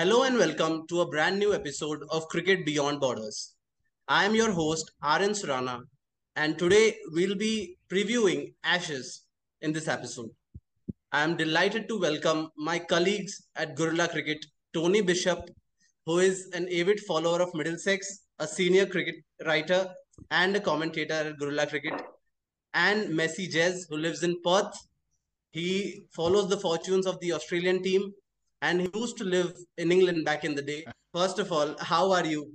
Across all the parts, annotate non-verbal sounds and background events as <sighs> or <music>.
Hello and welcome to a brand new episode of Cricket Beyond Borders. I am your host, Aryan Surana, and today we'll be previewing Ashes in this episode. I am delighted to welcome my colleagues at Guerilla Cricket, Tony Bishop, who is an avid follower of Middlesex, a senior cricket writer and a commentator at Guerilla Cricket, and Messi Jez, who lives in Perth. He follows the fortunes of the Australian team and he used to live in England back in the day. First of all, how are you?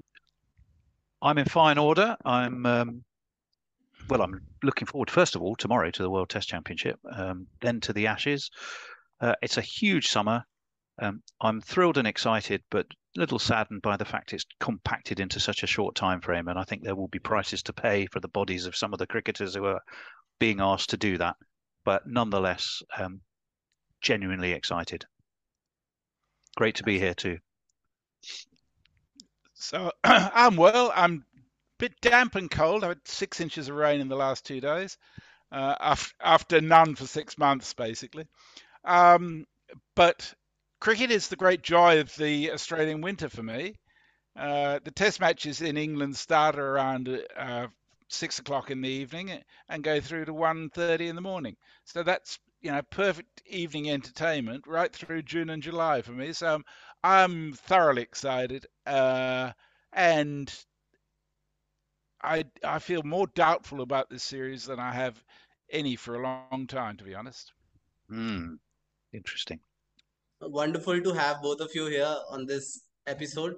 I'm in fine order. I'm um, well. I'm looking forward, first of all, tomorrow to the World Test Championship, um, then to the Ashes. Uh, it's a huge summer. Um, I'm thrilled and excited, but a little saddened by the fact it's compacted into such a short time frame. And I think there will be prices to pay for the bodies of some of the cricketers who are being asked to do that. But nonetheless, um, genuinely excited. Great to be here too. So <clears throat> I'm well. I'm a bit damp and cold. I had six inches of rain in the last two days, uh, after, after none for six months, basically. Um, but cricket is the great joy of the Australian winter for me. Uh, the Test matches in England start around uh, six o'clock in the evening and go through to 1.30 in the morning. So that's you know perfect evening entertainment right through June and July for me. So I'm, I'm thoroughly excited, uh, and I I feel more doubtful about this series than I have any for a long time, to be honest. Hmm. Interesting. Wonderful to have both of you here on this episode.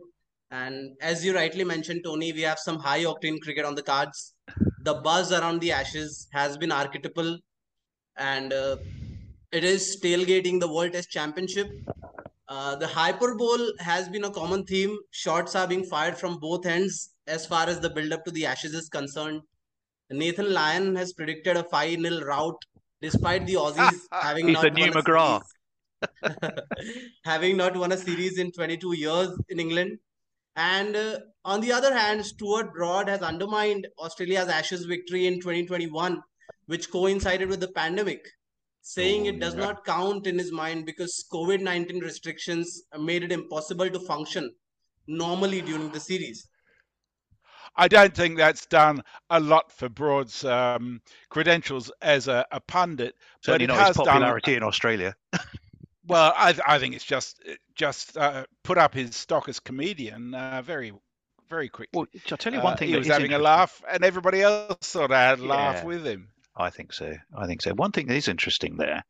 And as you rightly mentioned, Tony, we have some high octane cricket on the cards. The buzz around the Ashes has been archetypal, and uh, it is tailgating the World Test Championship. Uh, the hyperbole has been a common theme. Shots are being fired from both ends as far as the build up to the Ashes is concerned. Nathan Lyon has predicted a 5 0 rout despite the Aussies <laughs> having He's not the new won a McGrath. series. <laughs> having not won a series in 22 years in England. And uh, on the other hand, Stuart Broad has undermined Australia's Ashes victory in 2021, which coincided with the pandemic, saying Oh, it does yeah. not count in his mind because COVID 19 restrictions made it impossible to function normally during the series. I don't think that's done a lot for Broad's um, credentials as a, a pundit, but Certainly it not his has done. popularity in Australia. <laughs> Well, I, I think it's just just uh, put up his stock as comedian uh, very very quickly. Well, I'll tell you one Uh, thing he was is having a laugh, and everybody else sort of had a laugh Yeah. with him. I think so. I think so. One thing that is interesting there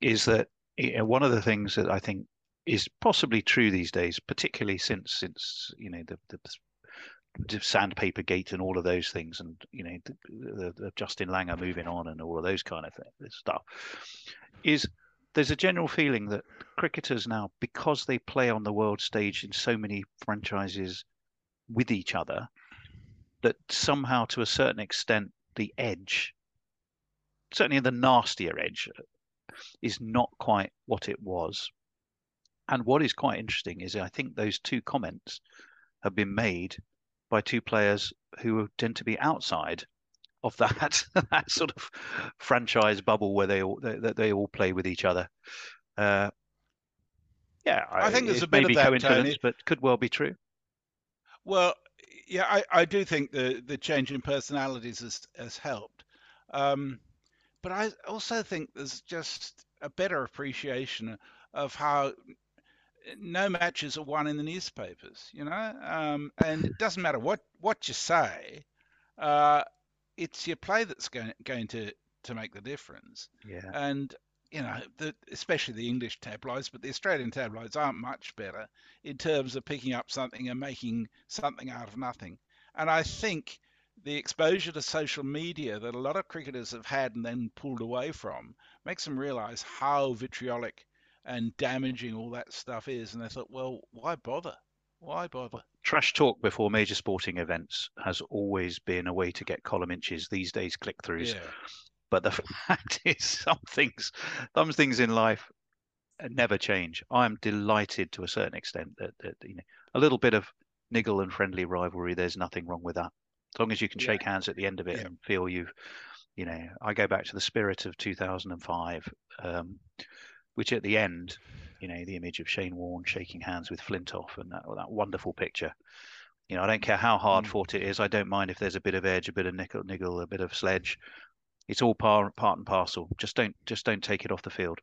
is that you know, one of the things that I think is possibly true these days, particularly since since you know the, the, sandpaper gate and all of those things, and you know the, the, Justin Langer moving on and all of those kind of stuff, is there's a general feeling that cricketers now, because they play on the world stage in so many franchises with each other, that somehow to a certain extent the edge certainly the nastier edge is not quite what it was. And what is quite interesting is I think those two comments have been made by two players who tend to be outside of that <laughs> that sort of franchise bubble where they all they, they all play with each other. Uh, yeah, I think there's a bit of that, coincidence, Tony. but could well be true. Well, yeah, I, I do think the the change in personalities has has helped, um, but I also think there's just a better appreciation of how no matches are won in the newspapers, you know, um, and it doesn't matter what what you say, uh, it's your play that's going going to to make the difference. Yeah, And you know, the, especially the English tabloids, but the Australian tabloids aren't much better in terms of picking up something and making something out of nothing. And I think the exposure to social media that a lot of cricketers have had and then pulled away from makes them realise how vitriolic and damaging all that stuff is. And they thought, well, why bother? Why bother? trash talk before major sporting events has always been a way to get column inches. These days, click throughs. Yeah. But the <laughs> fact is, some things, some things in life never change. I am delighted to a certain extent that, that you know a little bit of niggle and friendly rivalry. There's nothing wrong with that, as long as you can Yeah. shake hands at the end of it Yeah. and feel you've, you know. I go back to the spirit of 2005. Um, which at the end, you know, the image of Shane Warne shaking hands with Flintoff and that, that wonderful picture. You know, I don't care how hard Mm. fought it is. I don't mind if there's a bit of edge, a bit of nickel, niggle, a bit of sledge. It's all part, part and parcel. Just don't, just don't take it off the field.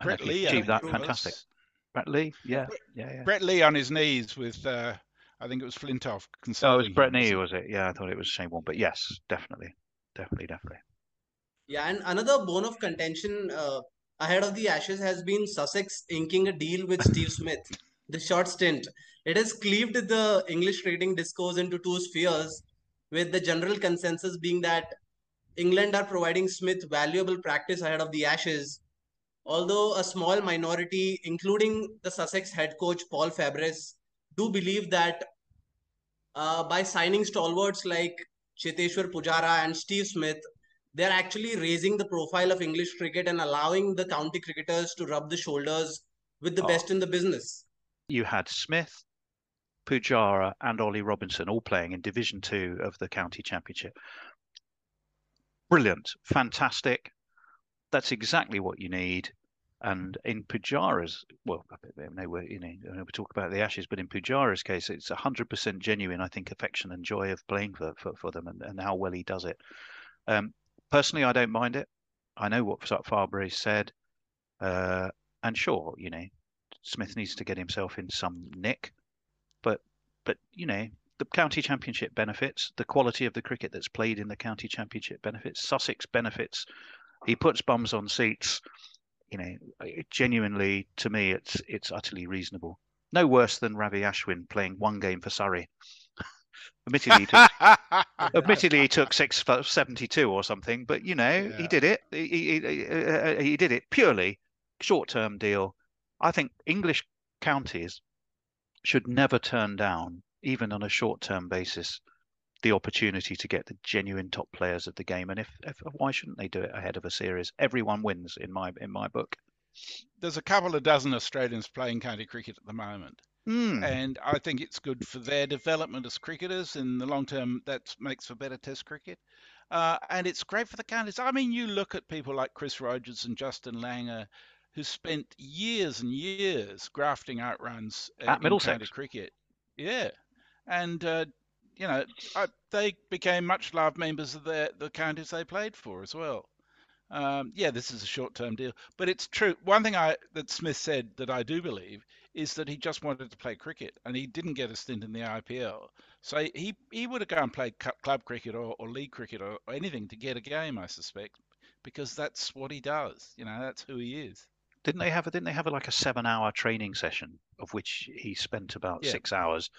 And Brett Lee, achieve that, fantastic. Brett Lee, yeah, yeah, yeah. Brett Lee on his knees with, uh, I think it was Flintoff. Oh, it was consoling Brett him, wasn't it? Yeah, I thought it was Shane Warne, but yes, definitely, definitely, definitely. Yeah, and another bone of contention uh, ahead of the Ashes has been Sussex inking a deal with Steve Smith. The short stint. It has cleaved the English rating discourse into two spheres, with the general consensus being that England are providing Smith valuable practice ahead of the Ashes. Although a small minority, including the Sussex head coach Paul Farbrace, do believe that uh, by signing stalwarts like Cheteshwar Pujara and Steve Smith, they're actually raising the profile of English cricket and allowing the county cricketers to rub the shoulders with the Oh. best in the business. You had Smith, Pujara, and Ollie Robinson all playing in Division Two of the County Championship. Brilliant, fantastic. That's exactly what you need. And in Pujara's, well, no, we you know, we talk about the Ashes, but in Pujara's case, it's hundred percent genuine. I think affection and joy of playing for for, for them, and, and how well he does it. Um, personally, I don't mind it. I know what Farbrace said, uh, and sure, you know, Smith needs to get himself in some nick, but but you know, the county championship benefits, the quality of the cricket that's played in the county championship benefits, Sussex benefits. He puts bums on seats. You know, genuinely to me, it's it's utterly reasonable. No worse than Ravi Ashwin playing one game for Surrey. <laughs> Admittedly, he took, <laughs> admittedly he took six 72 or something, but you know he did it. He he, he, uh, he did it purely short-term deal. I think English counties should never turn down, even on a short-term basis, the opportunity to get the genuine top players of the game. And if, if why shouldn't they do it ahead of a series? Everyone wins in my in my book. There's a couple of dozen Australians playing county cricket at the moment. Hmm. and I think it's good for their development as cricketers in the long term. That makes for better Test cricket, uh, and it's great for the counties. I mean, you look at people like Chris Rogers and Justin Langer, who spent years and years grafting out runs At in Middlesex. cricket. Yeah, and uh, you know I, they became much loved members of the the counties they played for as well. Um, yeah, this is a short-term deal, but it's true. One thing I that Smith said that I do believe is that he just wanted to play cricket and he didn't get a stint in the IPL. So he he would have gone and played club cricket or, or league cricket or, or anything to get a game, I suspect, because that's what he does. You know, that's who he is. Didn't they have a, didn't they have a, like a seven-hour training session of which he spent about Yeah. six hours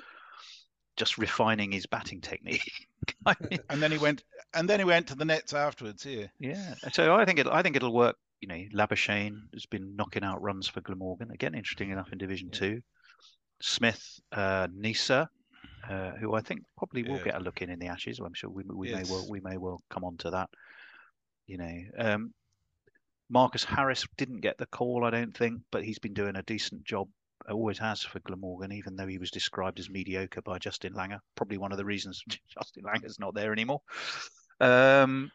just refining his batting technique? I <laughs> mean, <laughs> And then he went and then he went to the nets afterwards. Yeah. Yeah, so I think it. I think it'll work. You know, Labuschagne has been knocking out runs for Glamorgan again. Interesting enough in Division Yeah. Two. Smith, uh, Neser, uh, who I think probably will Yeah. get a look in in the Ashes. I'm sure we we may well we may well come on to that. You know, um, Marcus Harris didn't get the call, I don't think, but he's been doing a decent job. Always has for Glamorgan, even though he was described as mediocre by Justin Langer. Probably one of the reasons <laughs> Justin Langer's not there anymore. Um,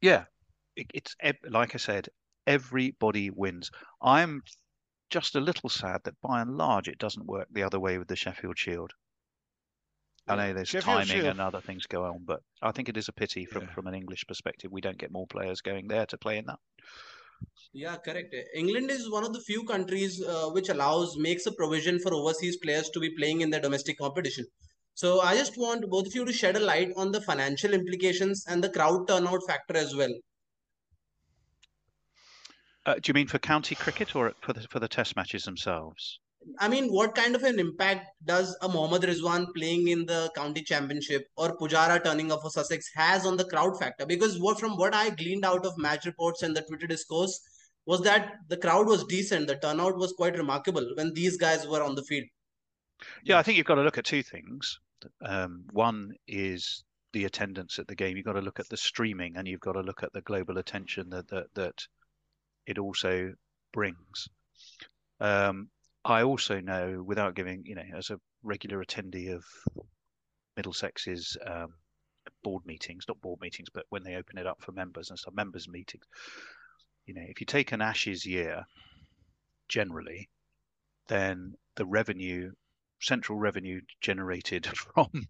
yeah, it, it's like I said, everybody wins. I'm just a little sad that by and large it doesn't work the other way with the Sheffield Shield. I know there's Sheffield timing Shield- and other things go on, but I think it is a pity from, Yeah. from an English perspective we don't get more players going there to play in that. Yeah, correct. England is one of the few countries uh, which allows, makes a provision for overseas players to be playing in their domestic competition. So I just want both of you to shed a light on the financial implications and the crowd turnout factor as well. Uh, do you mean for county cricket or for the for the Test matches themselves? I mean, what kind of an impact does a Mohammad Rizwan playing in the county championship or Pujara turning up for Sussex has on the crowd factor? Because what from what I gleaned out of match reports and the Twitter discourse was that the crowd was decent, the turnout was quite remarkable when these guys were on the field. Yeah, I think you've got to look at two things. Um, one is the attendance at the game. You've got to look at the streaming, and you've got to look at the global attention that that, that it also brings. Um, I also know, without giving, you know, as a regular attendee of Middlesex's um, board meetings, not board meetings, but when they open it up for members and stuff, members meetings, You know, if you take an Ashes year, generally, then the revenue, central revenue generated <laughs> from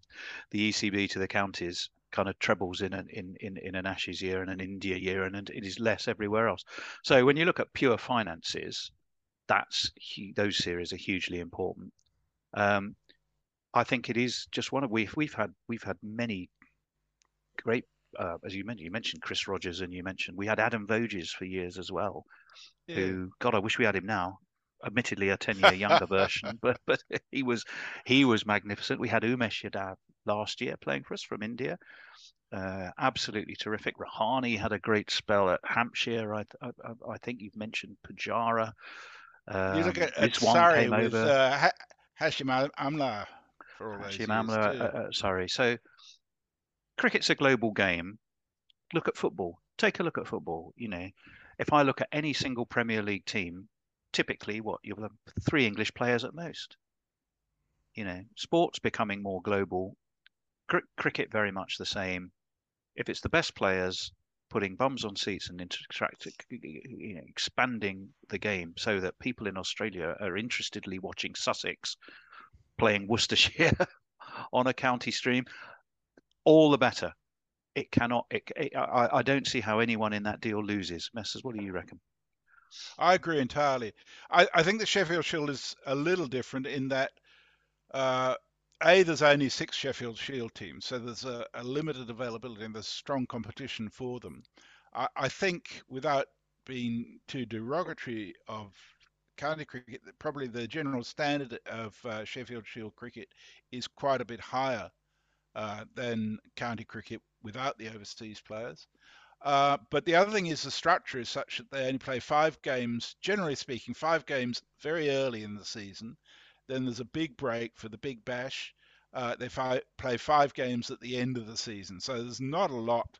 the ECB to the counties kind of trebles in an in, in, in an Ashes year and an India year, and, and it is less everywhere else. So when you look at pure finances, that's those series are hugely important. Um, I think it is just one of we've we've had we've had many great uh, as you mentioned you mentioned Chris Rogers and you mentioned we had Adam Voges for years as well. Yeah. Who God I wish we had him now. Admittedly a ten year younger <laughs> version, but but <laughs> he was he was magnificent. We had Umesh Yadav last year playing for us from India. Uh, absolutely terrific. Rahane had a great spell at Hampshire. I, I, I think you've mentioned Pujara. Um, you look at, at Surrey with uh, Hashim Amla for all Hashim Amla, uh, uh, sorry. So cricket's a global game. Look at football. Take a look at football. You know, if I look at any single Premier League team, typically what you'll have three English players at most. You know, sports becoming more global. Cr- cricket very much the same. If it's the best players putting bums on seats and interacting, you know, expanding the game so that people in Australia are interestedly watching Sussex playing Worcestershire <laughs> on a county stream, all the better. It cannot. It, it, I, I don't see how anyone in that deal loses. Messers, what do you reckon? I agree entirely. I, I think the Sheffield Shield is a little different in that uh, a there's only six Sheffield Shield teams, so there's a, a limited availability and there's strong competition for them. I, I, think, without being too derogatory of county cricket, probably the general standard of uh, Sheffield Shield cricket is quite a bit higher uh, than county cricket without the overseas players. Uh, but the other thing is the structure is such that they only play five games, generally speaking, five games very early in the season. Then there's a big break for the Big Bash. Uh, they fi- play five games at the end of the season. So there's not a lot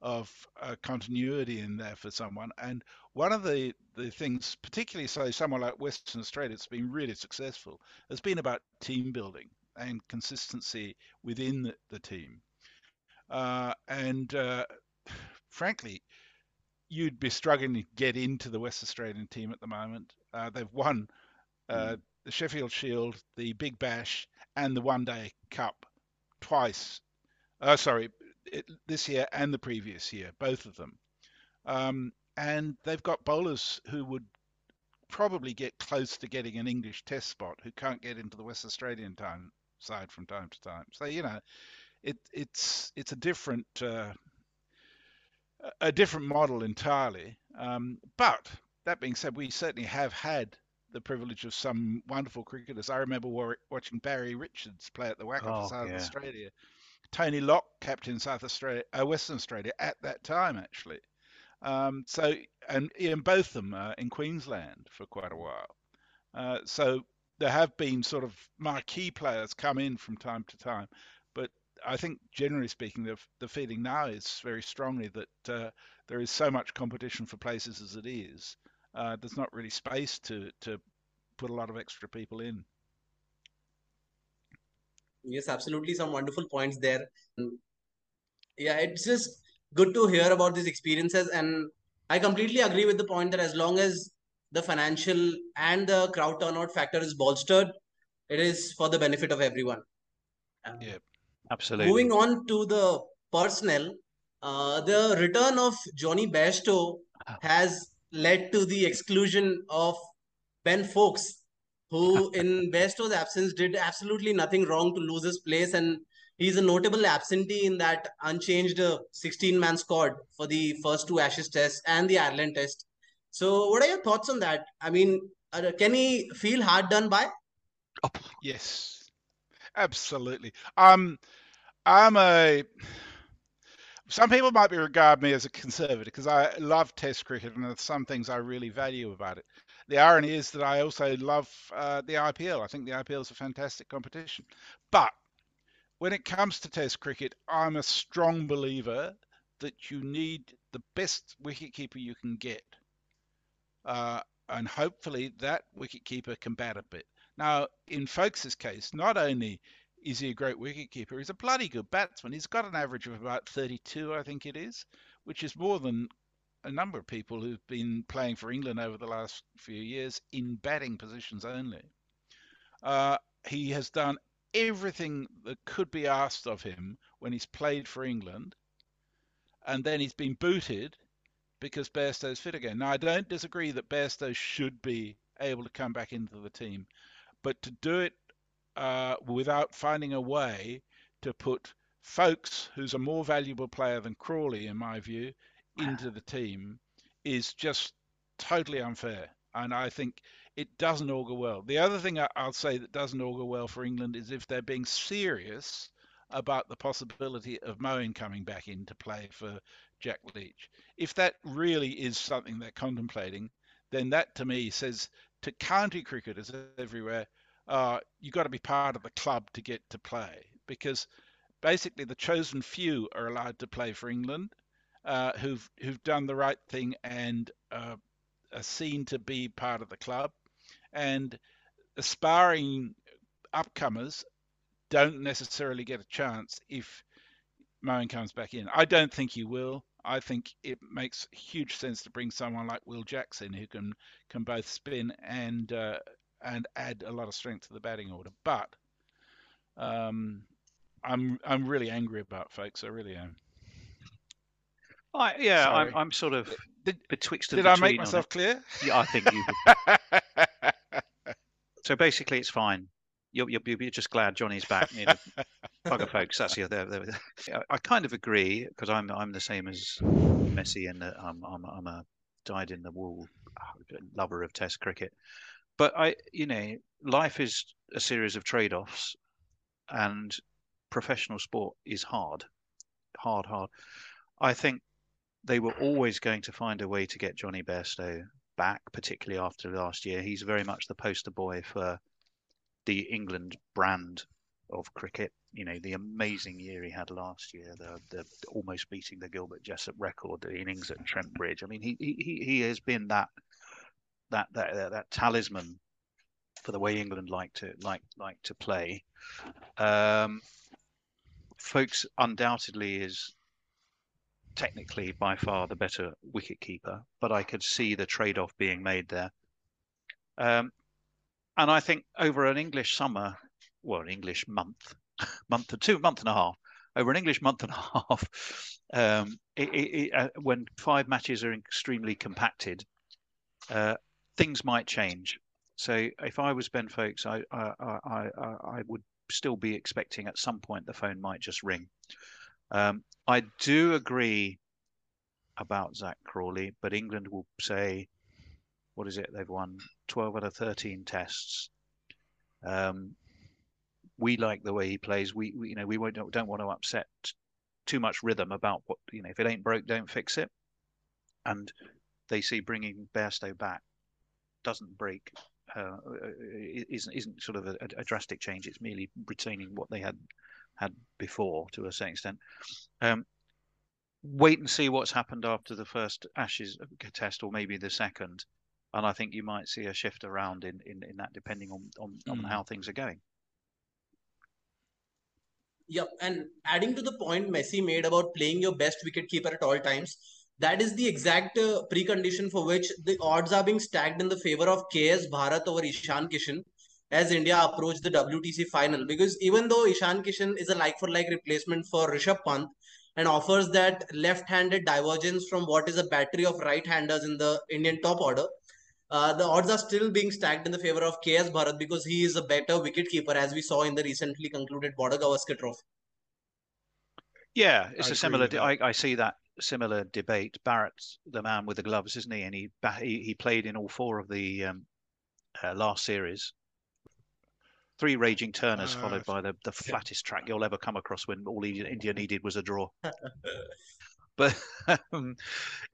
of uh, continuity in there for someone. And one of the, the things, particularly say someone like Western Australia, that's been really successful, has been about team building and consistency within the, the team. Uh, and uh, frankly, you'd be struggling to get into the West Australian team at the moment. Uh, they've won mm. The Sheffield Shield, the Big Bash, and the One Day Cup twice. Uh, sorry, it, this year and the previous year, both of them. Um, and they've got bowlers who would probably get close to getting an English Test spot who can't get into the West Australian time side from time to time. So you know, it it's it's a different uh, a different model entirely. Um, but that being said, we certainly have had the privilege of some wonderful cricketers. I remember watching Barry Richards play at the WACA oh, for South yeah. Australia. Tony Lock captain South Australia, uh, Western Australia at that time actually. Um, so and Ian Botham uh, in Queensland for quite a while. Uh, so there have been sort of marquee players come in from time to time, but I think generally speaking, the the feeling now is very strongly that uh, there is so much competition for places as it is. Uh, there's not really space to to put a lot of extra people in. Yes, absolutely. Some wonderful points there. Yeah, it's just good to hear about these experiences. And I completely agree with the point that as long as the financial and the crowd turnout factor is bolstered, it is for the benefit of everyone. Um, yeah, absolutely. Moving on to the personnel, uh, the return of Jonny Bairstow ah. has led to the exclusion of Ben Foakes who <laughs> in Bairstow's absence did absolutely nothing wrong to lose his place and he's a notable absentee in that unchanged 16-man uh, squad for the first two Ashes tests and the Ireland test. So what are your thoughts on that? I mean, uh, can he feel hard done by? Oh, yes, absolutely. Um, I'm a. Some people might be regard me as a conservative because I love Test cricket and there's some things I really value about it the irony is that I also love uh, the IPL. I think the IPL is a fantastic competition. But when it comes to Test cricket, I'm a strong believer that you need the best wicketkeeper you can get. Uh, and hopefully that wicketkeeper can bat a bit. Now, in Foakes' case, not only is he a great wicketkeeper, he's a bloody good batsman. He's got an average of about 32, I think it is, which is more than a number of people who've been playing for England over the last few years in batting positions only. Uh, he has done everything that could be asked of him when he's played for England, and then he's been booted because Bairstow's fit again. Now, I don't disagree that Bairstow should be able to come back into the team, but to do it uh, without finding a way to put Foakes, who's a more valuable player than Crawley, in my view, into the team is just totally unfair. And I think it doesn't augur well. The other thing I'll say that doesn't augur well for England is if they're being serious about the possibility of Moeen coming back in to play for Jack Leach. If that really is something they're contemplating, then that to me says to county cricketers everywhere, uh, you've got to be part of the club to get to play because basically the chosen few are allowed to play for England uh, who've who've done the right thing and uh, are seen to be part of the club, and aspiring upcomers don't necessarily get a chance if Moeen comes back in. I don't think he will. I think it makes huge sense to bring someone like Will Jackson who can can both spin and uh, and add a lot of strength to the batting order. But um, I'm I'm really angry about Foakes. I really am. I, yeah, I'm, I'm sort of did, betwixt. Did I make myself clear? Yeah, I think you. <laughs> so basically, it's fine. You're, you're, you're just glad Jonny's back. You know, bugger Foakes. That's. They're, they're, I kind of agree because I'm I'm the same as Messi and I'm I'm I'm a dyed in the wool lover of Test cricket. But I, you know, life is a series of trade-offs, and professional sport is hard, hard, hard. I think they were always going to find a way to get Jonny Bairstow back, particularly after last year. He's very much the poster boy for the England brand of cricket. You know, the amazing year he had last year, the, the almost beating the Gilbert Jessop record, the innings at Trent Bridge. I mean, he he he has been that that that that, that talisman for the way England like to like like to play. Um, Foakes undoubtedly is technically by far the better wicketkeeper, but I could see the trade off being made there. Um, and I think over an English summer, well, an English month, <laughs> month or two, month and a half, over an English month and a <laughs> half, um, it, it, uh, when five matches are extremely compacted, uh, things might change. So if I was Ben Foakes, I, I, I, I, would still be expecting at some point the phone might just ring. Um, I do agree about Zak Crawley, but England will say, what is it? They've won 12 out of 13 tests. Um, we like the way he plays. We, we you know, we don't, don't want to upset too much rhythm about what you know. If it ain't broke, don't fix it. And they see bringing Bairstow back doesn't break. Uh, isn't isn't sort of a, a drastic change. It's merely retaining what they had had before to a certain extent. Um, wait and see what's happened after the first Ashes test or maybe the second. And I think you might see a shift around in, in, in that depending on, on, mm. on hmm. how things are going. Yep, and adding to the point Messi made about playing your best wicketkeeper at all times, that is the exact uh, precondition for which the odds are being stacked in the favor of KS Bharat over Ishan Kishan as India approach the WTC final. Because even though Ishan Kishan is a like for like replacement for Rishabh Pant and offers that left handed divergence from what is a battery of right handers in the Indian top order, uh, the odds are still being stacked in the favor of KS Bharat because he is a better wicket keeper, as we saw in the recently concluded Border Gavaskar Trophy. Yeah, it's I a similar. I, I see that similar debate. Bharat's the man with the gloves, isn't he? And he he, he played in all four of the um, uh, last series three raging turners, uh, followed by the, the flattest track you'll ever come across when all India needed was a draw. <laughs> but <laughs> um,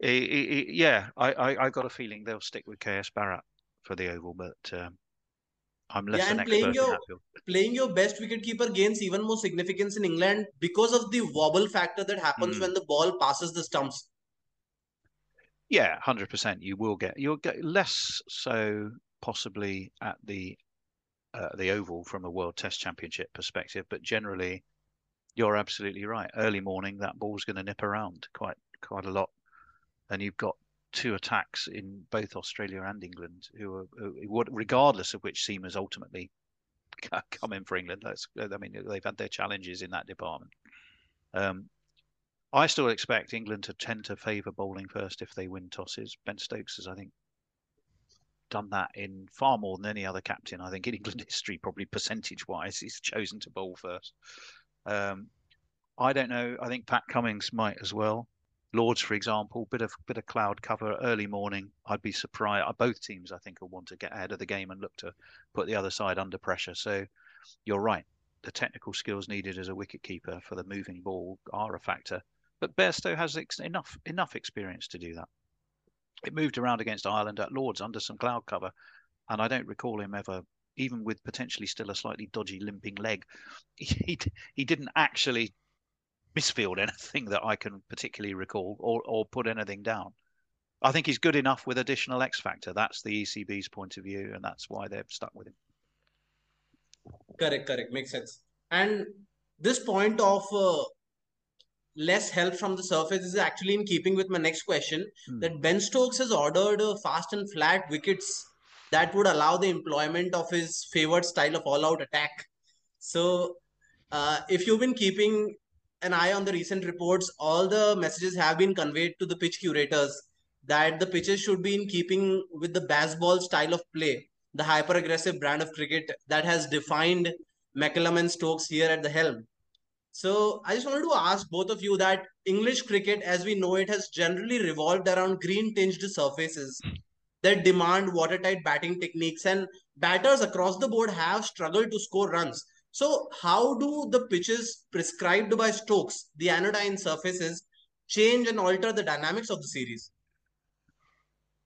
it, it, yeah, I, I, I got a feeling they'll stick with KS Bharat for the Oval, but um, I'm less yeah, and playing your playing your best wicketkeeper gains even more significance in England because of the wobble factor that happens mm. when the ball passes the stumps. Yeah, hundred percent. You will get you'll get less so possibly at the uh, the oval from a World Test Championship perspective, but generally, you're absolutely right. Early morning, that ball's going to nip around quite quite a lot. and you've got two attacks in both Australia and England, who are, who, regardless of which seamers ultimately <laughs> come in for England. That's, I mean, they've had their challenges in that department. Um, I still expect England to tend to favour bowling first if they win tosses. Ben Stokes has, I think, done that in far more than any other captain. I think in England <laughs> history, probably percentage-wise, he's chosen to bowl first. Um, I don't know. I think Pat Cummins might as well. Lords, for example, bit of bit of cloud cover early morning. I'd be surprised. Uh, both teams, I think, will want to get ahead of the game and look to put the other side under pressure. So, you're right. The technical skills needed as a wicketkeeper for the moving ball are a factor. But Bairstow has ex- enough enough experience to do that. It moved around against Ireland at Lords under some cloud cover, and I don't recall him ever, even with potentially still a slightly dodgy limping leg, <laughs> he he didn't actually misfield anything that I can particularly recall or, or put anything down. I think he's good enough with additional X factor. That's the ECB's point of view, and that's why they've stuck with him. Correct, correct, makes sense. And this point of uh, less help from the surface is actually in keeping with my next question. Hmm. That Ben Stokes has ordered uh, fast and flat wickets that would allow the employment of his favored style of all-out attack. So, uh, if you've been keeping an eye on the recent reports, all the messages have been conveyed to the pitch curators that the pitches should be in keeping with the Bazball style of play, the hyper aggressive brand of cricket that has defined McCullum and Stokes here at the helm. So I just wanted to ask both of you that English cricket, as we know it, has generally revolved around green tinged surfaces that demand watertight batting techniques, and batters across the board have struggled to score runs. So, how do the pitches prescribed by Stokes, the anodyne surfaces, change and alter the dynamics of the series?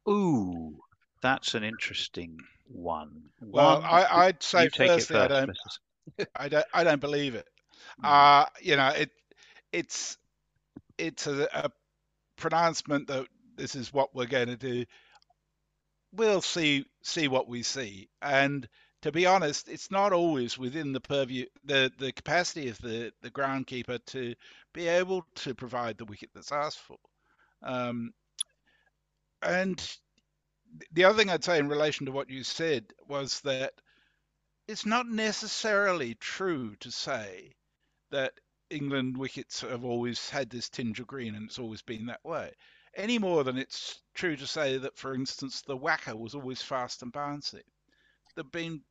Ooh, that's an interesting one. Well, one, I, would say firstly, first, I don't, <laughs> I don't, I don't believe it. Hmm. Uh, you know, it, it's, it's a, a pronouncement that this is what we're going to do. We'll see, see what we see, and to be honest, it's not always within the purview, the, the capacity of the, the groundkeeper to be able to provide the wicket that's asked for. Um, and the other thing I'd say in relation to what you said was that it's not necessarily true to say that England wickets have always had this tinge of green and it's always been that way. Any more than it's true to say that, for instance, the WACA was always fast and bouncy. There have been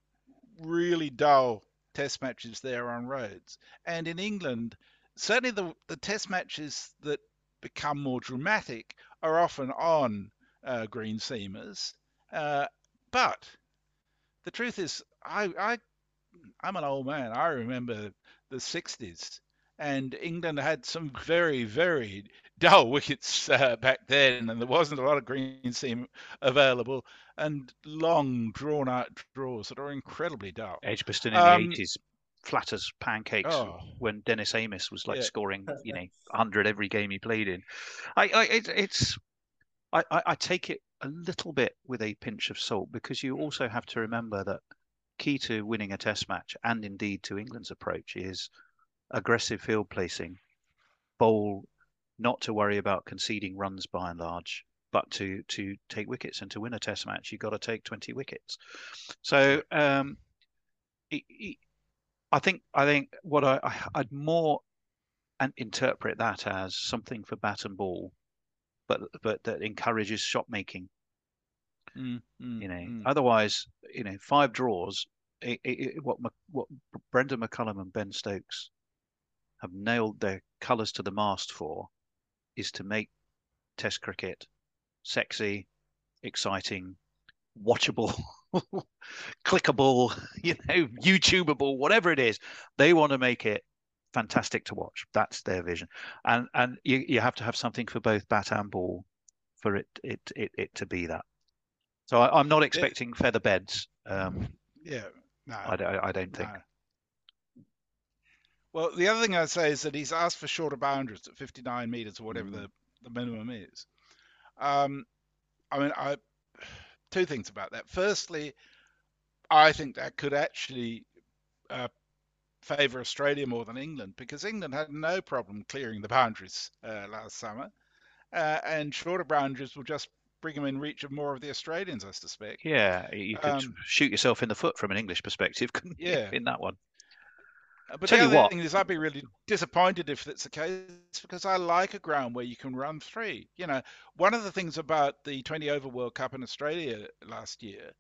really dull test matches there on roads. And in England, certainly the, the test matches that become more dramatic are often on uh, green seamers. Uh, but the truth is, I, I, I'm an old man. I remember the 60s, and England had some very, very dull <laughs> wickets uh, back then, and there wasn't a lot of green seam available, and long drawn out draws that are incredibly dull. Edgbaston in um, the 80s, flat as pancakes oh, when Dennis Amiss was like yeah. scoring, you know, 100 every game he played in. I, I it, it's, I, I take it a little bit with a pinch of salt because you also have to remember that key to winning a test match and indeed to England's approach is aggressive field placing, bowl not to worry about conceding runs by and large, but to to take wickets and to win a Test match, you've got to take twenty wickets. So um, I think I think what I, I would more and interpret that as something for bat and ball, but but that encourages shot making. Mm, mm, you know, mm. otherwise, you know, five draws. It, it, what what Brendon McCullum and Ben Stokes have nailed their colours to the mast for is to make Test cricket sexy, exciting, watchable, <laughs> clickable, <laughs> you know, YouTubeable, whatever it is. They want to make it fantastic to watch. That's their vision, and and you, you have to have something for both bat and ball for it it it, it to be that. So I, am not expecting it, feather beds. Um, yeah, no, I, I don't think. No. Well, the other thing I'd say is that he's asked for shorter boundaries at 59 meters or whatever mm. the, the minimum is. Um, I mean, I <sighs> two things about that. Firstly, I think that could actually uh, favour Australia more than England because England had no problem clearing the boundaries uh, last summer, uh, and shorter boundaries will just bring them in reach of more of the Australians, I suspect. Yeah, you could Um, shoot yourself in the foot from an English perspective, couldn't you, Yeah. in that one? Uh, But Tell the other what- thing is, I'd be really disappointed if that's the case because I like a ground where you can run three. You know, one of the things about the 20 over World Cup in Australia last year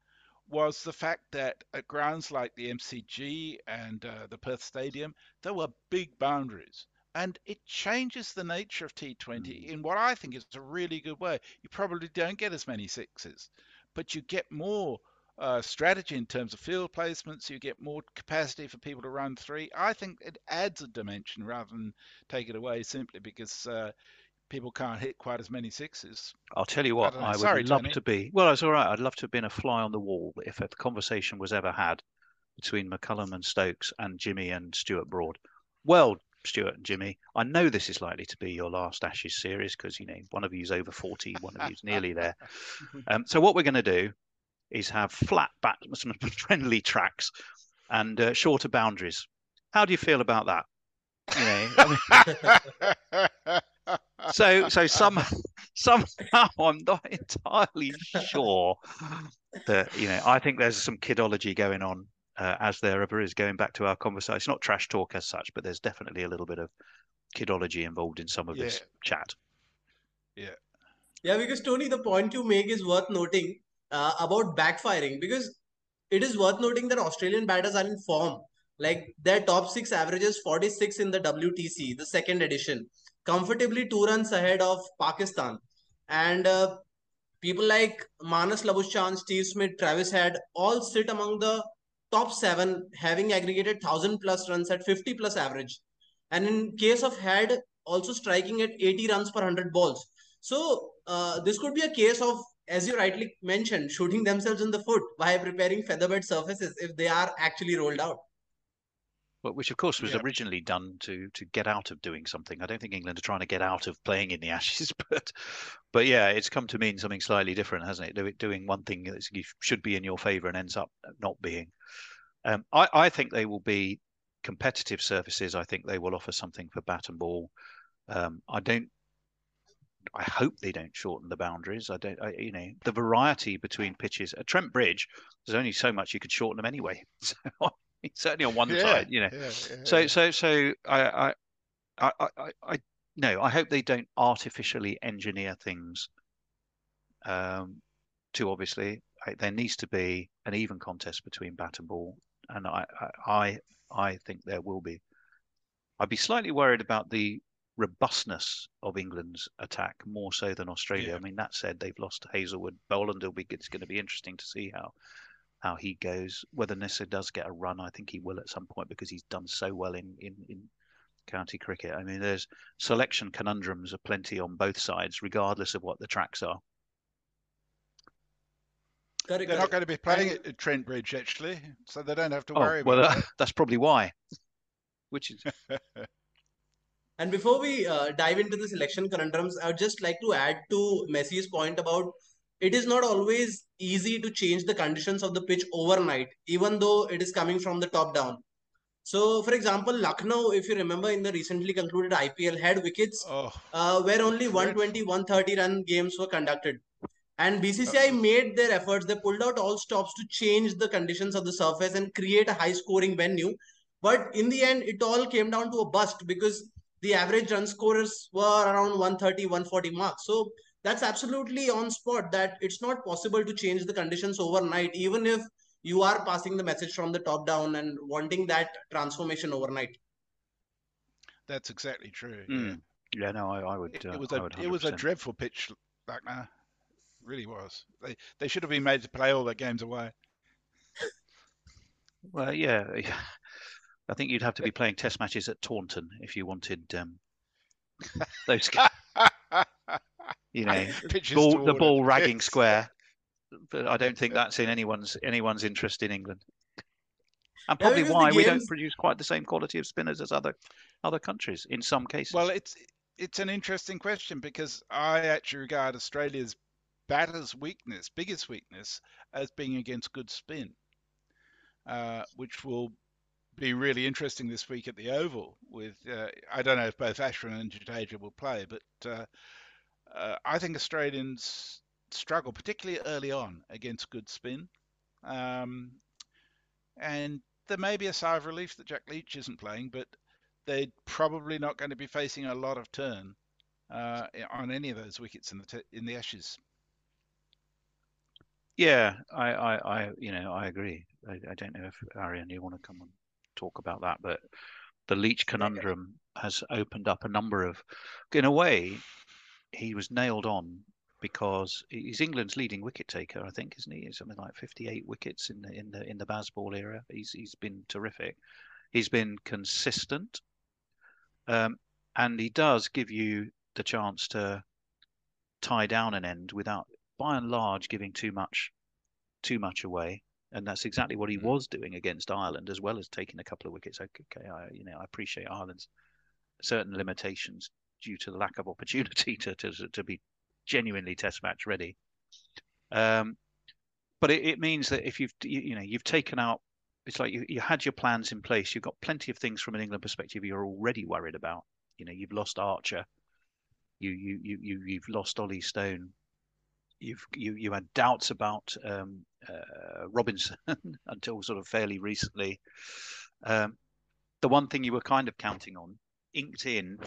was the fact that at grounds like the MCG and uh, the Perth Stadium, there were big boundaries. And it changes the nature of T20 in what I think is a really good way. You probably don't get as many sixes, but you get more uh, strategy in terms of field placements. You get more capacity for people to run three. I think it adds a dimension rather than take it away simply because uh, people can't hit quite as many sixes. I'll tell you what, don't. I, would Sorry, love Tony. to be. Well, it's all right. I'd love to have been a fly on the wall if a conversation was ever had between McCullum and Stokes and Jimmy and Stuart Broad. Well, Stuart and Jimmy, I know this is likely to be your last Ashes series because you know one of you's over forty, one of you's nearly there. <laughs> Um, so what we're going to do is have flat batsman friendly tracks and uh, shorter boundaries. How do you feel about that? You know, I mean, <laughs> so so some somehow I'm not entirely sure that you know I think there's some kidology going on uh, as there ever is going back to our conversation. It's not trash talk as such, but there's definitely a little bit of kidology involved in some of this chat. Yeah. Yeah, because Tony, the point you make is worth noting uh, about backfiring because it is worth noting that Australian batters are in form. Like their top six averages 46 in the WTC, the second edition, comfortably two runs ahead of Pakistan. And uh, people like Marnus Labuschagne, Steve Smith, Travis Head all sit among the top seven, having aggregated 1000 plus runs at 50 plus average. And in case of Head, also striking at 80 runs per 100 balls. So uh, this could be a case of, as you rightly mentioned, shooting themselves in the foot by preparing featherbed surfaces if they are actually rolled out. But which of course was Yeah. originally done to to get out of doing something. I don't think England are trying to get out of playing in the Ashes, <laughs> but but yeah, it's come to mean something slightly different, hasn't it? It doing one thing that should be in your favour and ends up not being. Um, I I think they will be competitive surfaces. I think they will offer something for bat and ball. Um, I don't. I hope they don't shorten the boundaries. I don't. I, you know, the variety between pitches at Trent Bridge. There's only so much you could shorten them anyway. <laughs> So certainly on one Yeah, side, you know. yeah, yeah, So so so I I I I, I- no, I hope they don't artificially engineer things. Um, to obviously I, there needs to be an even contest between bat and ball, and I I I, I think there will be. I'd be slightly worried about the robustness of England's attack more so than Australia. Yeah. I mean, that said, they've lost Hazlewood. Boland will be. It's going to be interesting to see how how he goes. Whether Neser does get a run, I think he will at some point because he's done so well in in, in county cricket. I mean, there's selection conundrums aplenty on both sides, regardless of what the tracks are. They're not correct. going to be playing And- at Trent Bridge actually, so they don't have to Oh, worry well, about that, <laughs> that's probably why. Which is that. <laughs> And before we uh, dive into the selection conundrums, I would just like to add to Messi's point about it is not always easy to change the conditions of the pitch overnight, even though it is coming from the top down. So, for example, Lucknow, if you remember in the recently concluded IPL, had wickets oh, uh, where only 120, 130 run games were conducted. And BCCI made their efforts. They pulled out all stops to change the conditions of the surface and create a high scoring venue. But in the end, it all came down to a bust because the average run scorers were around 130, 140 marks. So that's absolutely on spot that it's not possible to change the conditions overnight, even if you are passing the message from the top down and wanting that transformation overnight. that's exactly true. Mm, yeah, no, I, I would. It, uh, it was a it was a dreadful pitch, Lucknow. Really was. They they should have been made to play all their games away. Well, yeah, <laughs> yeah. I think you'd have to be playing test matches at Taunton if you wanted um, <laughs> those, you know, <laughs> ball, the ball <laughs> ragging square. But I don't think that's in anyone's anyone's interest in England, and probably why we don't produce quite the same quality of spinners as other other countries in some cases. Well, it's it's an interesting question because I actually regard Australia's batter's weakness, biggest weakness, as being against good spin, uh, which will be really interesting this week at the Oval. With uh, I don't know if both Ashwin and Jadeja will play, but uh, uh, I think Australians struggle, particularly early on, against good spin. Um, and there may be a sigh of relief that Jack Leach isn't playing, but they're probably not going to be facing a lot of turn uh, on any of those wickets in the t- in the Ashes. Yeah, I, I, I, you know, I agree. I, I don't know if Aryan, you want to come and talk about that, but the Leach conundrum has opened up a number of, in a way, he was nailed on because he's England's leading wicket taker, I think, isn't he? Something like 58 wickets in the in the in the Bazball era. He's he's been terrific. He's been consistent, um, and he does give you the chance to tie down an end without, by and large, giving too much too much away. And that's exactly what he mm. was doing against Ireland, as well as taking a couple of wickets. Okay, I, you know, I appreciate Ireland's certain limitations due to the lack of opportunity <laughs> to to, to be genuinely test match ready. Um, but it, it, means that if you've you, you, know you've taken out, it's like you, you had your plans in place. You've got plenty of things from an England perspective you're already worried about. You know you've lost Archer, you you you, you you've lost Ollie Stone. You've you you had doubts about um, uh, Robinson <laughs> until sort of fairly recently. Um, the one thing you were kind of counting on, inked in,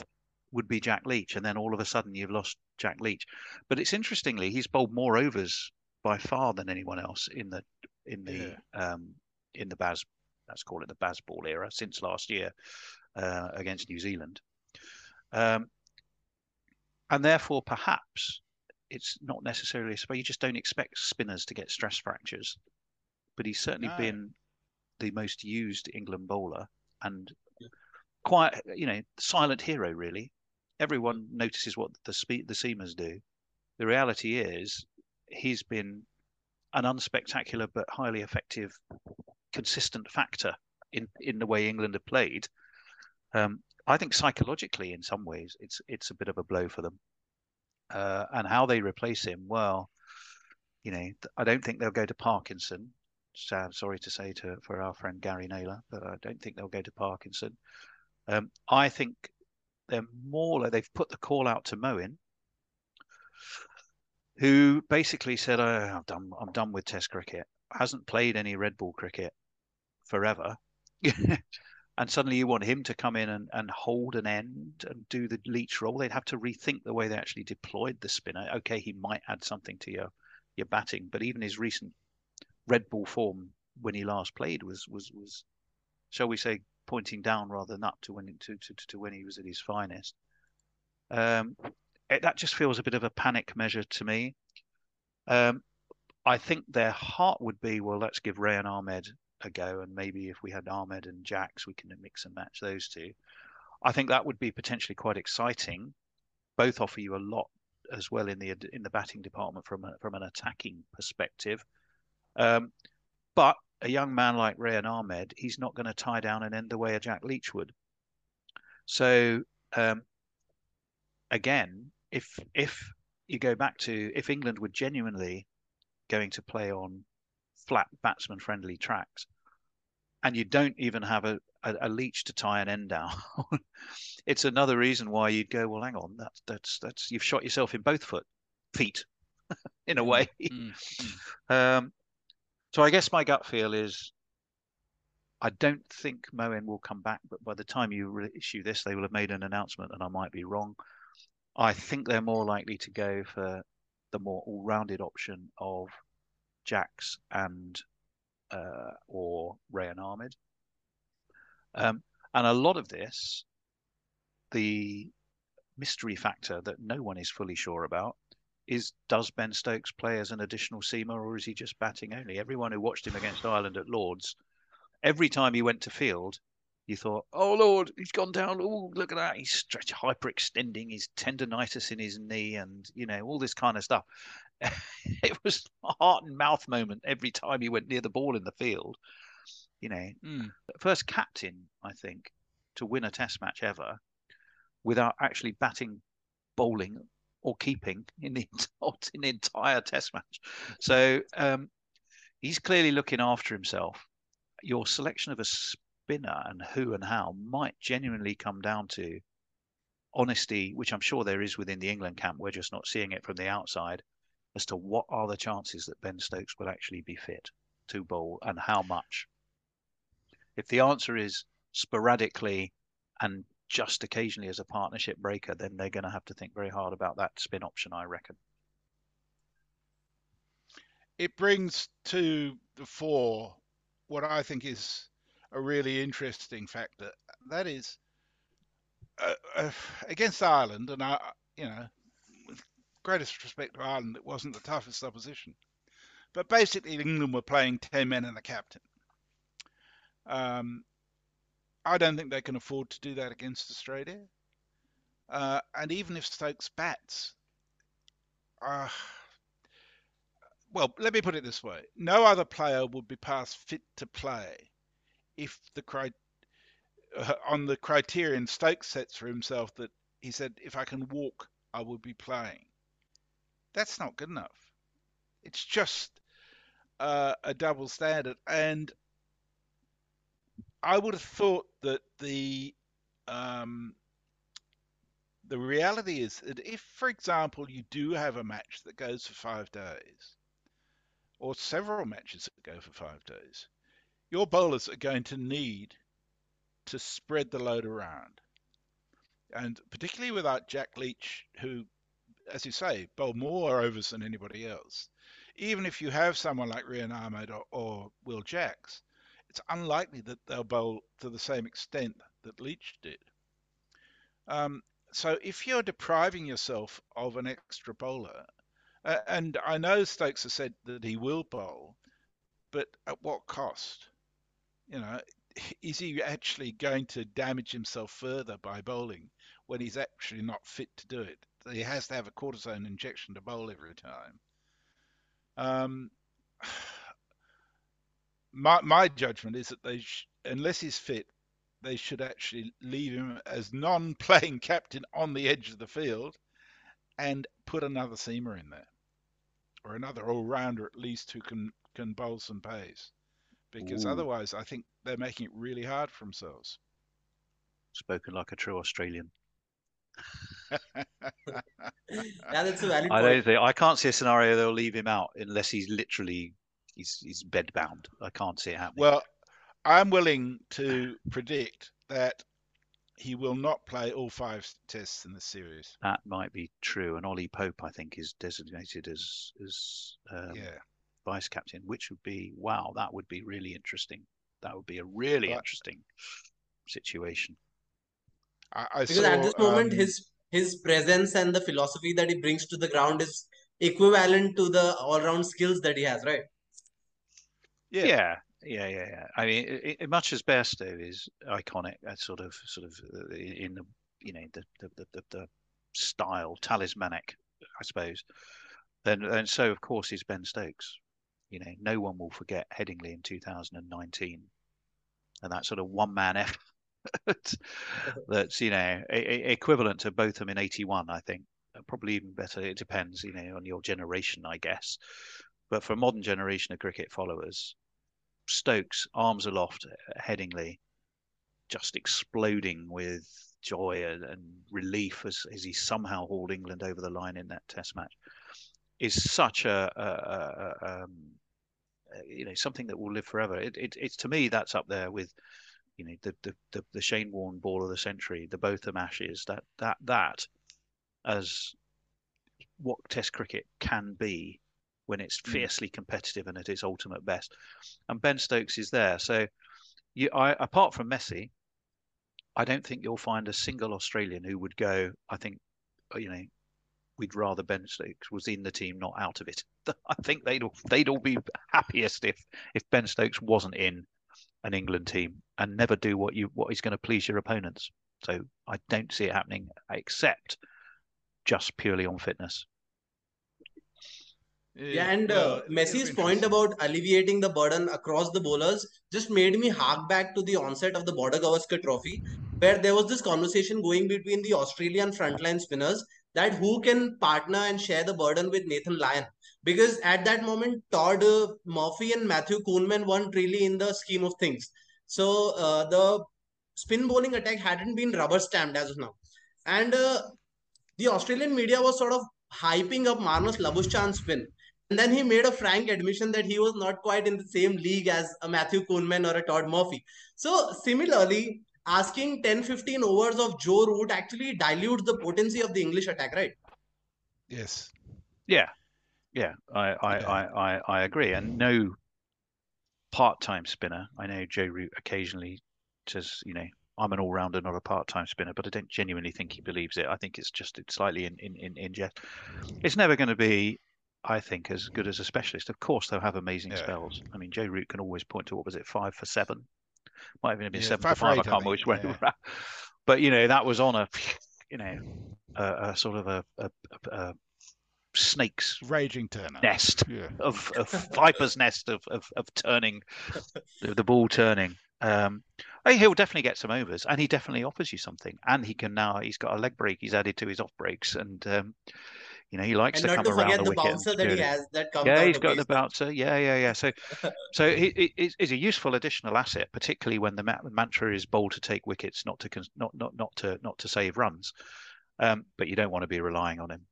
would be Jack Leach, and then all of a sudden you've lost Jack Leach. But it's interestingly, he's bowled more overs by far than anyone else in the in the yeah. um, in the Baz let's call it the Bazball era since last year uh, against New Zealand. Um, and therefore, perhaps it's not necessarily a but you just don't expect spinners to get stress fractures. But he's certainly no. been the most used England bowler and quite, you know, silent hero really everyone notices what the spe- the seamers do. The reality is, he's been an unspectacular but highly effective, consistent factor in in the way England have played. Um, I think psychologically, in some ways, it's it's a bit of a blow for them. Uh, and how they replace him, well, you know, I don't think they'll go to Parkinson. Sad, sorry to say to for our friend Gary Naylor, but I don't think they'll go to Parkinson. Um, I think they're more like they've put the call out to Moeen, who basically said, oh, "I'm done. I'm done with Test cricket. Hasn't played any red ball cricket forever." <laughs> and suddenly you want him to come in and, and hold an end and do the leach role. They'd have to rethink the way they actually deployed the spinner. Okay, he might add something to your your batting, but even his recent red ball form when he last played was was was, shall we say, pointing down rather than up to when to, to, to when he was at his finest. Um, it, that just feels a bit of a panic measure to me. Um, I think their heart would be, well, let's give Rehan Ahmed a go, and maybe if we had Ahmed and Jacks, we can mix and match those two. I think that would be potentially quite exciting. Both offer you a lot as well in the in the batting department from a, from an attacking perspective. Um, but a young man like Rehan Ahmed, he's not going to tie down and end the way a Jack Leach would. So um, again, if if you go back to if England were genuinely going to play on flat batsman friendly tracks, and you don't even have a, a, a leach to tie an end down, <laughs> it's another reason why you'd go, well, hang on, that's that's that's you've shot yourself in both foot feet <laughs> in a way. Mm-hmm. <laughs> um, so I guess my gut feel is I don't think Moeen will come back, but by the time you re- issue this, they will have made an announcement, and I might be wrong. I think they're more likely to go for the more all-rounded option of Jacks and uh, or Rehan Ahmed. Um, and a lot of this, the mystery factor that no one is fully sure about, is does Ben Stokes play as an additional seamer or is he just batting only? Everyone who watched him against Ireland at Lords, every time he went to field, you thought, "Oh Lord, he's gone down! Oh, look at that! He's stretch hyperextending his tendonitis in his knee, and you know all this kind of stuff." <laughs> it was a heart and mouth moment every time he went near the ball in the field. You know, mm. first captain, I think, to win a Test match ever without actually batting, bowling, or keeping in the, <laughs> in the entire Test match. So um, he's clearly looking after himself. Your selection of a spinner and who and how might genuinely come down to honesty, which I'm sure there is within the England camp. We're just not seeing it from the outside as to what are the chances that Ben Stokes will actually be fit to bowl and how much. If the answer is sporadically and just occasionally as a partnership breaker, then they're going to have to think very hard about that spin option, I reckon. It brings to the fore what I think is a really interesting factor. That is, uh, uh, against Ireland, and I, you know, with greatest respect to Ireland, it wasn't the toughest opposition. But basically, England were playing 10 men and a captain. Um, I don't think they can afford to do that against Australia. Uh, and even if Stokes bats, uh, well, let me put it this way: no other player would be past fit to play if the cri- uh, on the criterion Stokes sets for himself that he said, if I can walk, I will be playing. That's not good enough. It's just uh, a double standard, and I would have thought that the um, the reality is that if, for example, you do have a match that goes for five days, or several matches that go for five days, your bowlers are going to need to spread the load around. And particularly without Jack Leach, who, as you say, bowled more overs than anybody else, even if you have someone like Rehan Ahmed or, or Will Jacks, it's unlikely that they'll bowl to the same extent that Leach did. Um, so if you're depriving yourself of an extra bowler, uh, and I know Stokes has said that he will bowl, but at what cost? You know, is he actually going to damage himself further by bowling when he's actually not fit to do it? He has to have a cortisone injection to bowl every time. Um, <sighs> my my judgment is that they, sh- unless he's fit, they should actually leave him as non-playing <laughs> captain on the edge of the field, and put another seamer in there, or another all-rounder at least who can can bowl some pace because Ooh. otherwise, I think they're making it really hard for themselves. Spoken like a true Australian. <laughs> yeah, that's a valid I don't think I can't see a scenario they'll leave him out unless he's literally he's he's bed bound. I can't see it happening. Well, I'm willing to predict that he will not play all five tests in the series. That might be true, and Ollie Pope, I think, is designated as as um, yeah vice captain, which would be wow, that would be really interesting. That would be a really but, interesting situation. I, I because saw, at this moment, um, his his presence and the philosophy that he brings to the ground is equivalent to the all-round skills that he has, right? Yeah, yeah, yeah, yeah. yeah. I mean, it, it, much as Bairstow is iconic, uh, sort of, sort of uh, in the you know the the, the, the style talismanic, I suppose. Then, then so of course is Ben Stokes. You know, no one will forget Headingley in 2019, and that sort of one-man <laughs> effort <laughs> that's you know a, a, equivalent to both of them in 81. I think uh, probably even better. It depends, you know, on your generation, I guess. But for a modern generation of cricket followers, Stokes arms aloft, uh, Headingley, just exploding with joy and, and relief as, as he somehow hauled England over the line in that Test match is such a, a, a um, you know something that will live forever. It, it, it's to me that's up there with you know the the the, the Shane Warne ball of the century, the Botham Ashes. That that that as what Test cricket can be when it's hmm. fiercely competitive and at its ultimate best. And Ben Stokes is there. So you, I, apart from Messi, I don't think you'll find a single Australian who would go. I think you know we'd rather Ben Stokes was in the team, not out of it. <laughs> I think they'd all, they'd all be happiest if if Ben Stokes wasn't in an England team and never do what you what is going to please your opponents. So I don't see it happening except just purely on fitness. Yeah, and uh, Messi's point about alleviating the burden across the bowlers just made me hark back to the onset of the Border Gavaskar Trophy, where there was this conversation going between the Australian frontline spinners that who can partner and share the burden with Nathan Lyon. Because at that moment, Todd uh, Murphy and Matthew Kuhnemann weren't really in the scheme of things. So uh, the spin bowling attack hadn't been rubber stamped as of now. and uh, the Australian media was sort of hyping up Marnus Labuschagne's spin. And then he made a frank admission that he was not quite in the same league as a Matthew Kuhnemann or a Todd Murphy. So similarly, asking 10-15 overs of Joe Root actually dilutes the potency of the English attack, right? Yes. Yeah, yeah, I I, Yeah. I, I, I agree. And no part-time spinner. I know Joe Root occasionally says, you know, I'm an all-rounder, not a part-time spinner, but I don't genuinely think he believes it. I think it's just it's slightly in in in, in jest. It's never going to be, I think, as good as a specialist. Of course, they'll have amazing Yeah. spells. I mean, Joe Root can always point to what was it, five for seven, might even have been Yeah, seven five for for five. I can't remember which way. yeah. But you know, that was on a, you know, a, a sort of a, a, a, a snake's Raging Turner. nest Yeah. of, of viper's nest of, of, of turning the, the ball turning. Um, he'll definitely get some overs, and he definitely offers you something. And he can now he's got a leg break he's added to his off breaks, and um, you know he likes And to come to around forget the the wicket. bouncer that he has that comes Yeah, out he's got the occasionally. bouncer. Yeah, yeah, yeah. So, <laughs> so it, it, it's- it's a useful additional asset, particularly when the ma- mantra is bowl to take wickets, not to cons- not not not to not to save runs. Um, but you don't want to be relying on him.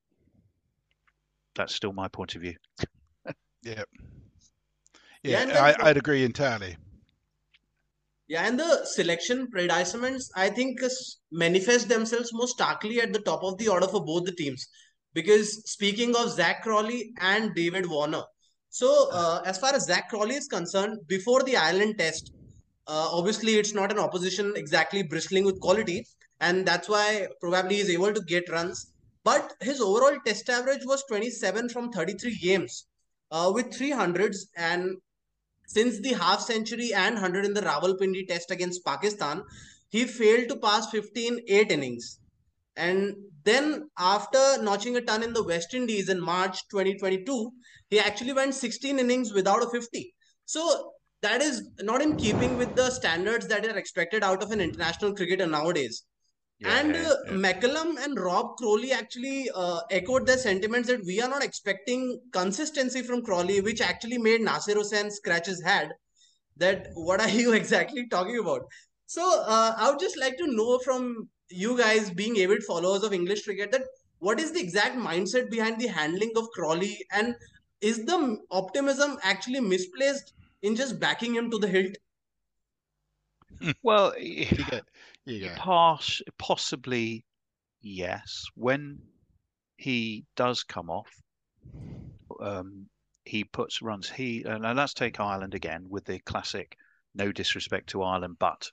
That's still my point of view. <laughs> Yeah. Yeah, Yeah, then I, I'd agree entirely. Yeah, and the selection predicaments, I think, manifest themselves most starkly at the top of the order for both the teams. Because speaking of Zak Crawley and David Warner, so uh, as far as Zak Crawley is concerned, before the Ireland test, uh, obviously it's not an opposition exactly bristling with quality, and that's why probably he's able to get runs. But his overall test average was 27 from 33 games, uh, with 300s and since the half century and 100 in the Rawalpindi test against Pakistan, he failed to pass 15 8 innings. And then, after notching a ton in the West Indies in March 2022, he actually went 16 innings without a 50. So, that is not in keeping with the standards that are expected out of an international cricketer nowadays. Yeah, and uh, yeah. McCullum and Rob Crowley actually uh, echoed their sentiments that we are not expecting consistency from Crawley, which actually made Nasser Hussain scratch his head. That what are you <laughs> exactly talking about? So uh, I would just like to know from you guys, being avid followers of English cricket, that what is the exact mindset behind the handling of Crawley, and is the optimism actually misplaced in just backing him to the hilt? Well, You get, you go. Pass, possibly, yes. When he does come off, um, he puts runs. He uh, now let's take Ireland again with the classic, no disrespect to Ireland, but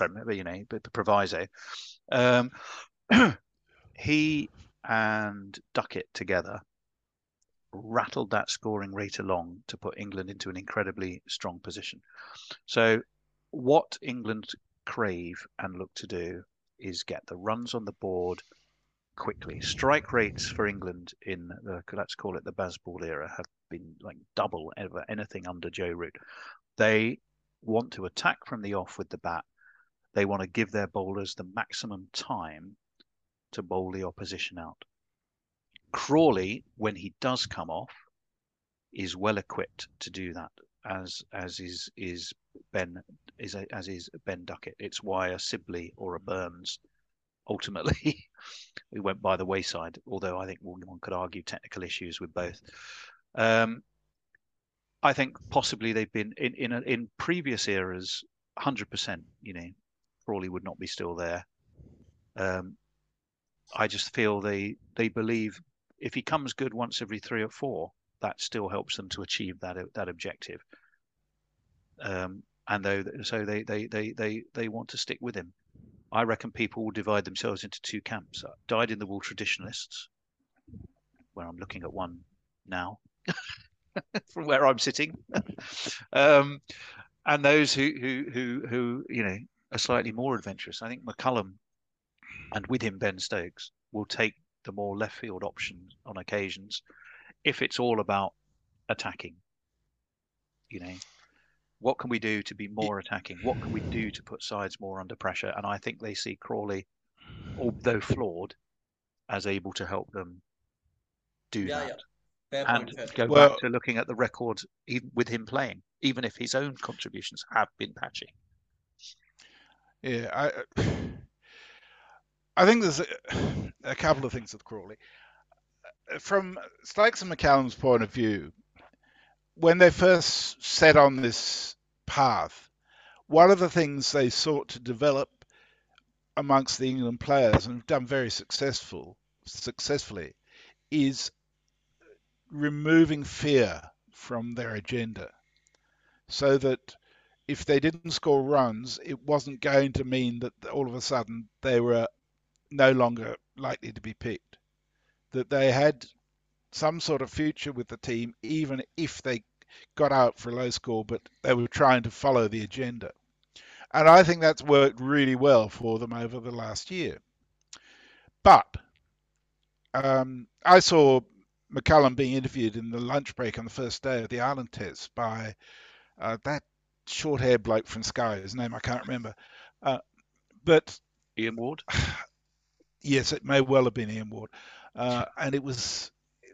remember, you know, but the proviso. Um, <clears throat> he and Duckett together rattled that scoring rate along to put England into an incredibly strong position. So, what England crave and look to do is get the runs on the board quickly. Strike rates for England in the let's call it the Bazball era have been like double ever anything under Joe Root. They want to attack from the off with the bat. They want to give their bowlers the maximum time to bowl the opposition out. Crawley, when he does come off, is well equipped to do that, as as is is Ben is a, as is Ben Duckett. It's why a Sibley or a Burns ultimately <laughs> we went by the wayside. Although I think one, could argue technical issues with both. Um, I think possibly they've been in in in previous eras, hundred percent. You know, Crawley would not be still there. Um, I just feel they they believe if he comes good once every three or four, that still helps them to achieve that that objective. Um, and though so they, they they they they want to stick with him. I reckon people will divide themselves into two camps: died in the wool traditionalists, where I'm looking at one now, <laughs> from where I'm sitting, <laughs> um, and those who who who who you know are slightly more adventurous. I think McCullum, and with him Ben Stokes, will take the more left field options on occasions, if it's all about attacking. You know, what can we do to be more attacking? What can we do to put sides more under pressure? And I think they see Crawley, although flawed, as able to help them do Yeah, that. yeah. Fair And point. Go Well- back to looking at the record with him playing, even if his own contributions have been patchy. Yeah, I I think there's a, a couple of things with Crawley. From Stokes and McCullum's point of view, when they first set on this path, one of the things they sought to develop amongst the England players and have done very successful successfully is removing fear from their agenda so that if they didn't score runs, it wasn't going to mean that all of a sudden they were no longer likely to be picked. That they had some sort of future with the team, even if they got out for a low score, but they were trying to follow the agenda. And I think that's worked really well for them over the last year. But um, I saw McCullum being interviewed in the lunch break on the first day of the Ireland test by uh, that short haired bloke from Sky, his name I can't remember. Uh, but Ian Ward? <sighs> yes, it may well have been Ian Ward. Uh, and it was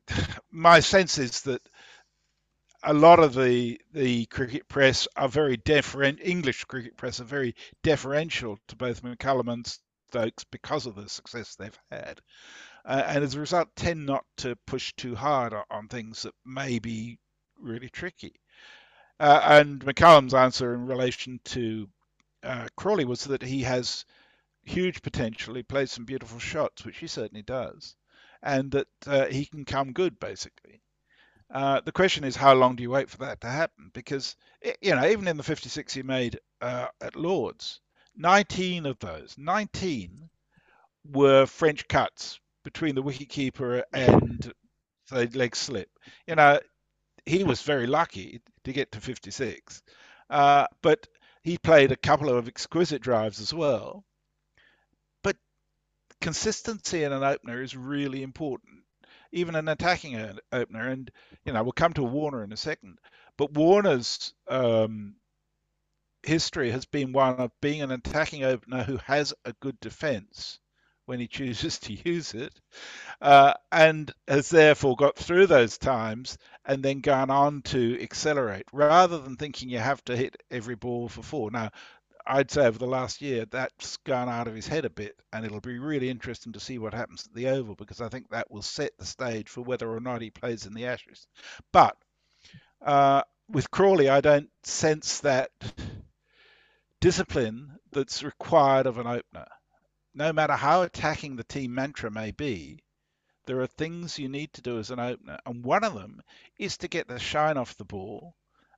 <sighs> my sense is that a lot of the the cricket press are very deferent. English cricket press are very deferential to both McCullum and Stokes because of the success they've had, uh, and as a result, tend not to push too hard on, on things that may be really tricky. Uh, and McCullum's answer in relation to uh, Crawley was that he has huge potential. He plays some beautiful shots, which he certainly does, and that uh, he can come good basically. Uh, the question is, how long do you wait for that to happen? Because you know, even in the 56 he made uh, at Lords, 19 of those, 19 were French cuts between the wicketkeeper and the leg slip. You know, he was very lucky to get to 56, uh, but he played a couple of exquisite drives as well. But consistency in an opener is really important even an attacking opener. And you know, we'll come to Warner in a second. But Warner's um, history has been one of being an attacking opener who has a good defence when he <laughs> chooses to use it, uh, and has therefore got through those times and then gone on to accelerate rather than thinking you have to hit every ball for four. Now, I'd say over the last year that's gone out of his head a bit, and it'll be really interesting to see what happens at the Oval because I think that will set the stage for whether or not he plays in the Ashes. But uh, with Crawley, I don't sense that discipline that's required of an opener. No matter how attacking the team mantra may be, there are things you need to do as an opener, and one of them is to get the shine off the ball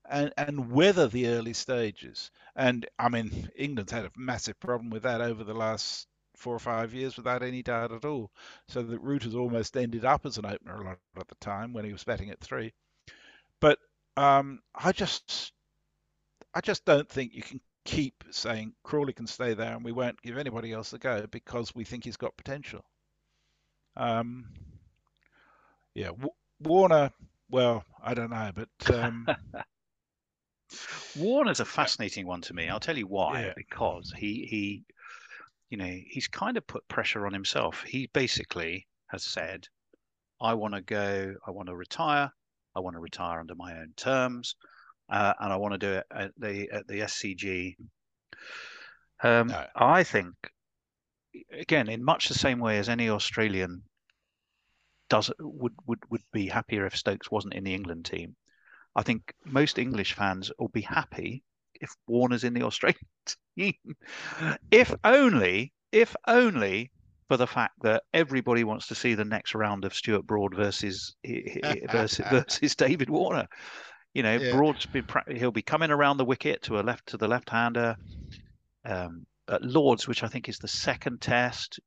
and, and weather the early stages. And I mean, <laughs> England's had a massive problem with that over the last four or five years without any doubt at all. So that Root has almost ended up as an opener a lot of the time when he was batting at three. But um, I just, I just don't think you can keep saying Crawley can stay there and we won't give anybody else a go because we think he's got potential. Um, yeah, w- Warner. Well, I don't know, but um, <laughs> Warner's a fascinating one to me. I'll tell you why. Yeah. Because he he, you know, he's kind of put pressure on himself. He basically has said, "I want to go. I want to retire. I want to retire under my own terms, uh, and I want to do it at the at the SCG." Um, no. I think, again, in much the same way as any Australian does would would would be happier if Stokes wasn't in the England team. I think most English fans will be happy if Warner's in the Australian <laughs> team. if only, if only for the fact that everybody wants to see the next round of Stuart Broad versus versus, <laughs> versus David Warner. You know, yeah. Broad's been he'll be coming around the wicket to a left to the left hander. Um, at Lords, which I think is the second test,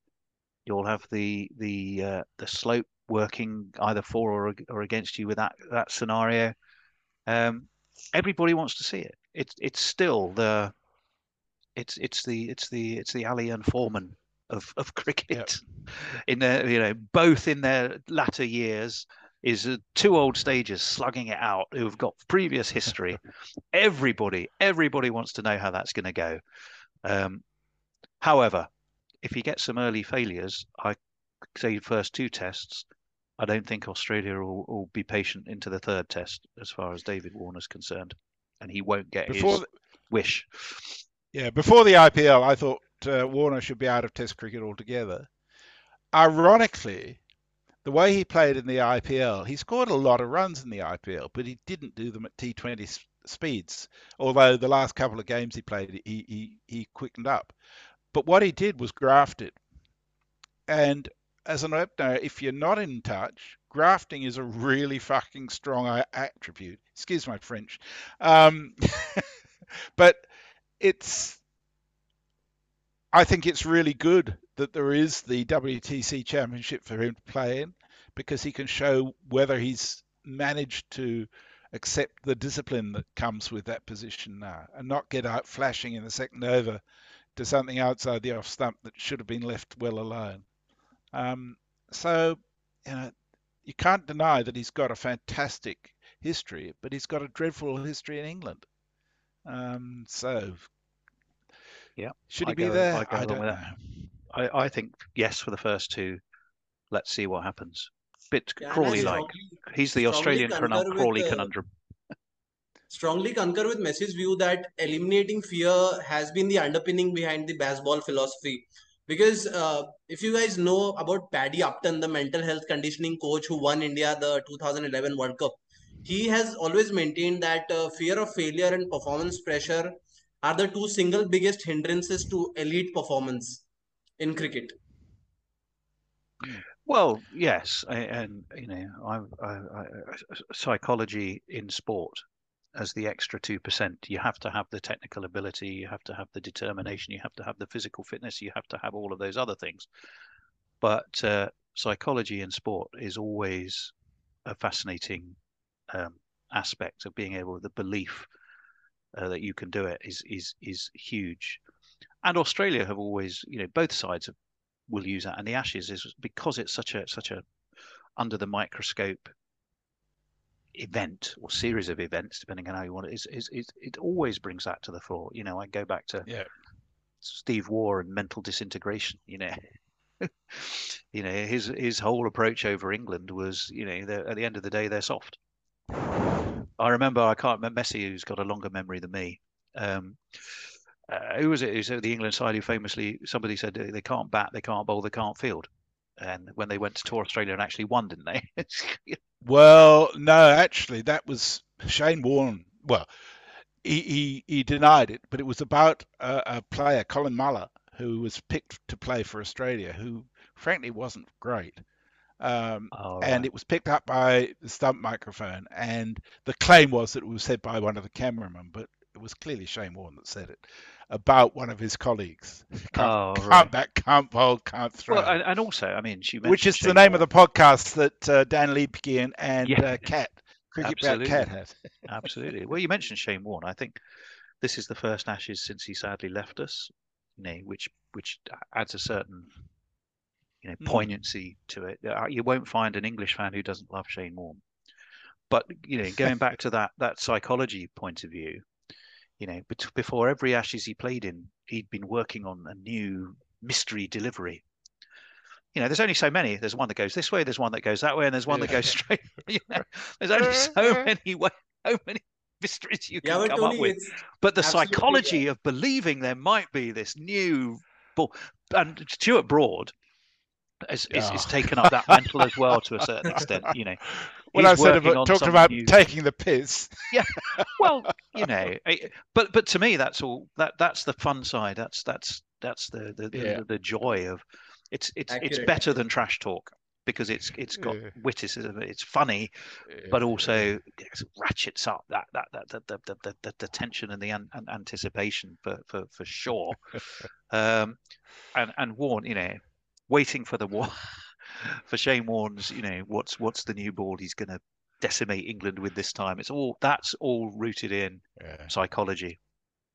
you'll have the the uh, the slope working either for or or against you with that that scenario. Um, everybody wants to see it. It's it's still the it's it's the it's the it's the Ali and Foreman of of <laughs> cricket yep. in their you know both in their latter years is two old stagers slugging it out who've got previous history. <laughs> everybody everybody wants to know how that's going to go. Um, however, if you get some early failures, I say first two tests, I don't think Australia will, will, be patient into the third test as far as David Warner's concerned, and he won't get before his the, wish. Yeah, before the IPL, I thought uh, Warner should be out of Test cricket altogether. Ironically, the way he played in the IPL, he scored a lot of runs in the IPL, but he didn't do them at T20 speeds. Although the last couple of games he played, he he, he quickened up. But what he did was graft it. And as an opener, if you're not in touch, grafting is a really fucking strong attribute. Excuse my French. Um, <laughs> but it's I think it's really good that there is the WTC Championship for him to play in because he can show whether he's managed to accept the discipline that comes with that position now and not get out flashing in the second over to something outside the off stump that should have been left well alone. Um, so, you know, you can't deny that he's got a fantastic history, but he's got a dreadful history in England. Um, so, yeah, should he I be go, there? I, I don't know. I, I think yes for the first two. Let's see what happens. Bit yeah, Crawley like. He's the Australian Crawley with, conundrum. strongly concur with Messi's view that eliminating fear has been the underpinning behind the Bazball philosophy. Because uh, if you guys know about Paddy Upton, the mental health conditioning coach who won India the 2011 World Cup, he has always maintained that uh, fear of failure and performance pressure are the two single biggest hindrances to elite performance in cricket. Well, yes, and you know, I, I, I, psychology in sport as the extra two percent. You have to have the technical ability, you have to have the determination, you have to have the physical fitness, you have to have all of those other things. But uh, psychology in sport is always a fascinating um, aspect of being able. The belief uh, that you can do it is is is huge. And Australia have always, you know, both sides have, will use that. And the Ashes is because it's such a such a under the microscope event or series of events, depending on how you want it, is, is, is it always brings that to the fore. You know, I go back to yeah. Steve Waugh and mental disintegration. You know, <laughs> you know his his whole approach over England was, you know, at the end of the day they're soft. I remember I can't remember Messi, who's got a longer memory than me. Um, uh, who was it? Who said the England side who famously somebody said they can't bat, they can't bowl, they can't field. And when they went to tour Australia and actually won, didn't they? <laughs> well, no, actually, that was Shane Warne. Well, he, he, he denied it, but it was about a, a player, Colin Muller, who was picked to play for Australia, who frankly wasn't great. Um, oh, right. And it was picked up by the stump microphone, and the claim was that it was said by one of the cameramen, but it was clearly Shane Warne that said it about one of his colleagues. <laughs> Can't, oh, can't right. back, can't bowl, can't throw. Well, and, and also, I mean, she mentioned which is the name of the podcast that uh, Dan Liebke and yeah. uh, Cat Cricket Absolutely. Cat had. <laughs> Absolutely. Well, you mentioned Shane Warne. I think this is the first Ashes since he sadly left us, you know, which which adds a certain you know hmm. poignancy to it. Uh, you won't find an English fan who doesn't love Shane Warne. But you know, going back to that that psychology point of view, you know, before every Ashes he played in, he'd been working on a new mystery delivery. You know, there's only so many. There's one that goes this way, there's one that goes that way, and there's one yeah. that goes <laughs> straight. You know, <laughs> there's only so many way, so many mysteries you can yeah, come up with. But the psychology yeah. of believing there might be this new ball, and Stuart Broad is, is, is, taken up that mantle as well to a certain <laughs> extent. You know, when I said about talking about new... taking the piss. <laughs> Yeah, well, you know, but but to me, that's all. That that's the fun side. That's that's that's the the, yeah. the, the, joy of it's it's Accurate. it's better than trash talk because it's it's got yeah. witticism. It's funny, yeah. but also it ratchets up that that that the the, the, the, the tension and the an, an anticipation for for for sure. <laughs> um, and and Warne, you know, waiting for the war <laughs> for Shane Warne's, you know, what's what's the new ball he's going to decimate England with this time. It's all that's all rooted in yeah. psychology.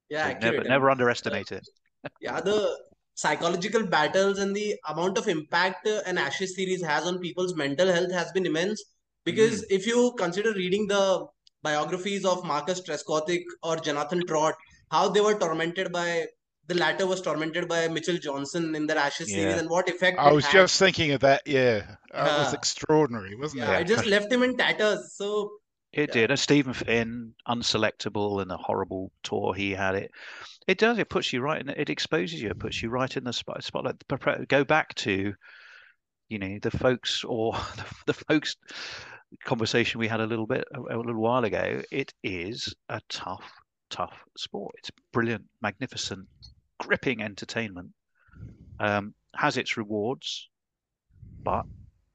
Yeah, so never never underestimate it. <laughs> yeah, the psychological battles and the amount of impact an Ashes series has on people's mental health has been immense. Because mm. if you consider reading the biographies of Marcus Trescothick or Jonathan Trott, how they were tormented by the latter was tormented by Mitchell Johnson in the Ashes yeah. series, and what effect? I was just thinking of that. Yeah, that was extraordinary, wasn't yeah, it? I just left him in tatters. So It Yeah. did. And Steven Finn, unselectable, and the horrible tour he had. It, it does. It puts you right in. It exposes you. It puts you right in the spot. Spotlight. Go back to, you know, the Foakes or <laughs> the, the Foakes conversation we had a little bit a, a little while ago. It is a tough, tough sport. It's brilliant, magnificent, gripping entertainment. Um, has its rewards, but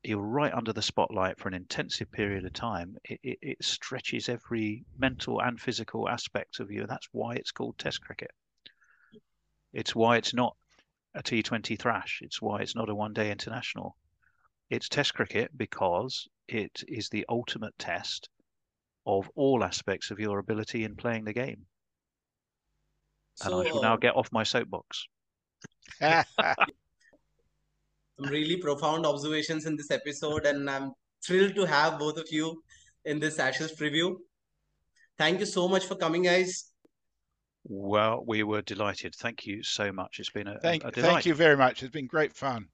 you're right under the spotlight for an intensive period of time. It, it, it stretches every mental and physical aspect of you. That's why it's called Test cricket. It's why it's not a T20 thrash. It's why it's not a one day international. It's Test cricket because it is the ultimate test of all aspects of your ability in playing the game. And So, I shall now get off my soapbox. <laughs> some really profound observations in this episode, and I'm thrilled to have both of you in this Ashes preview. Thank you so much for coming, guys. Well, we were delighted. Thank you so much. It's been a, thank, a thank you very much. It's been great fun.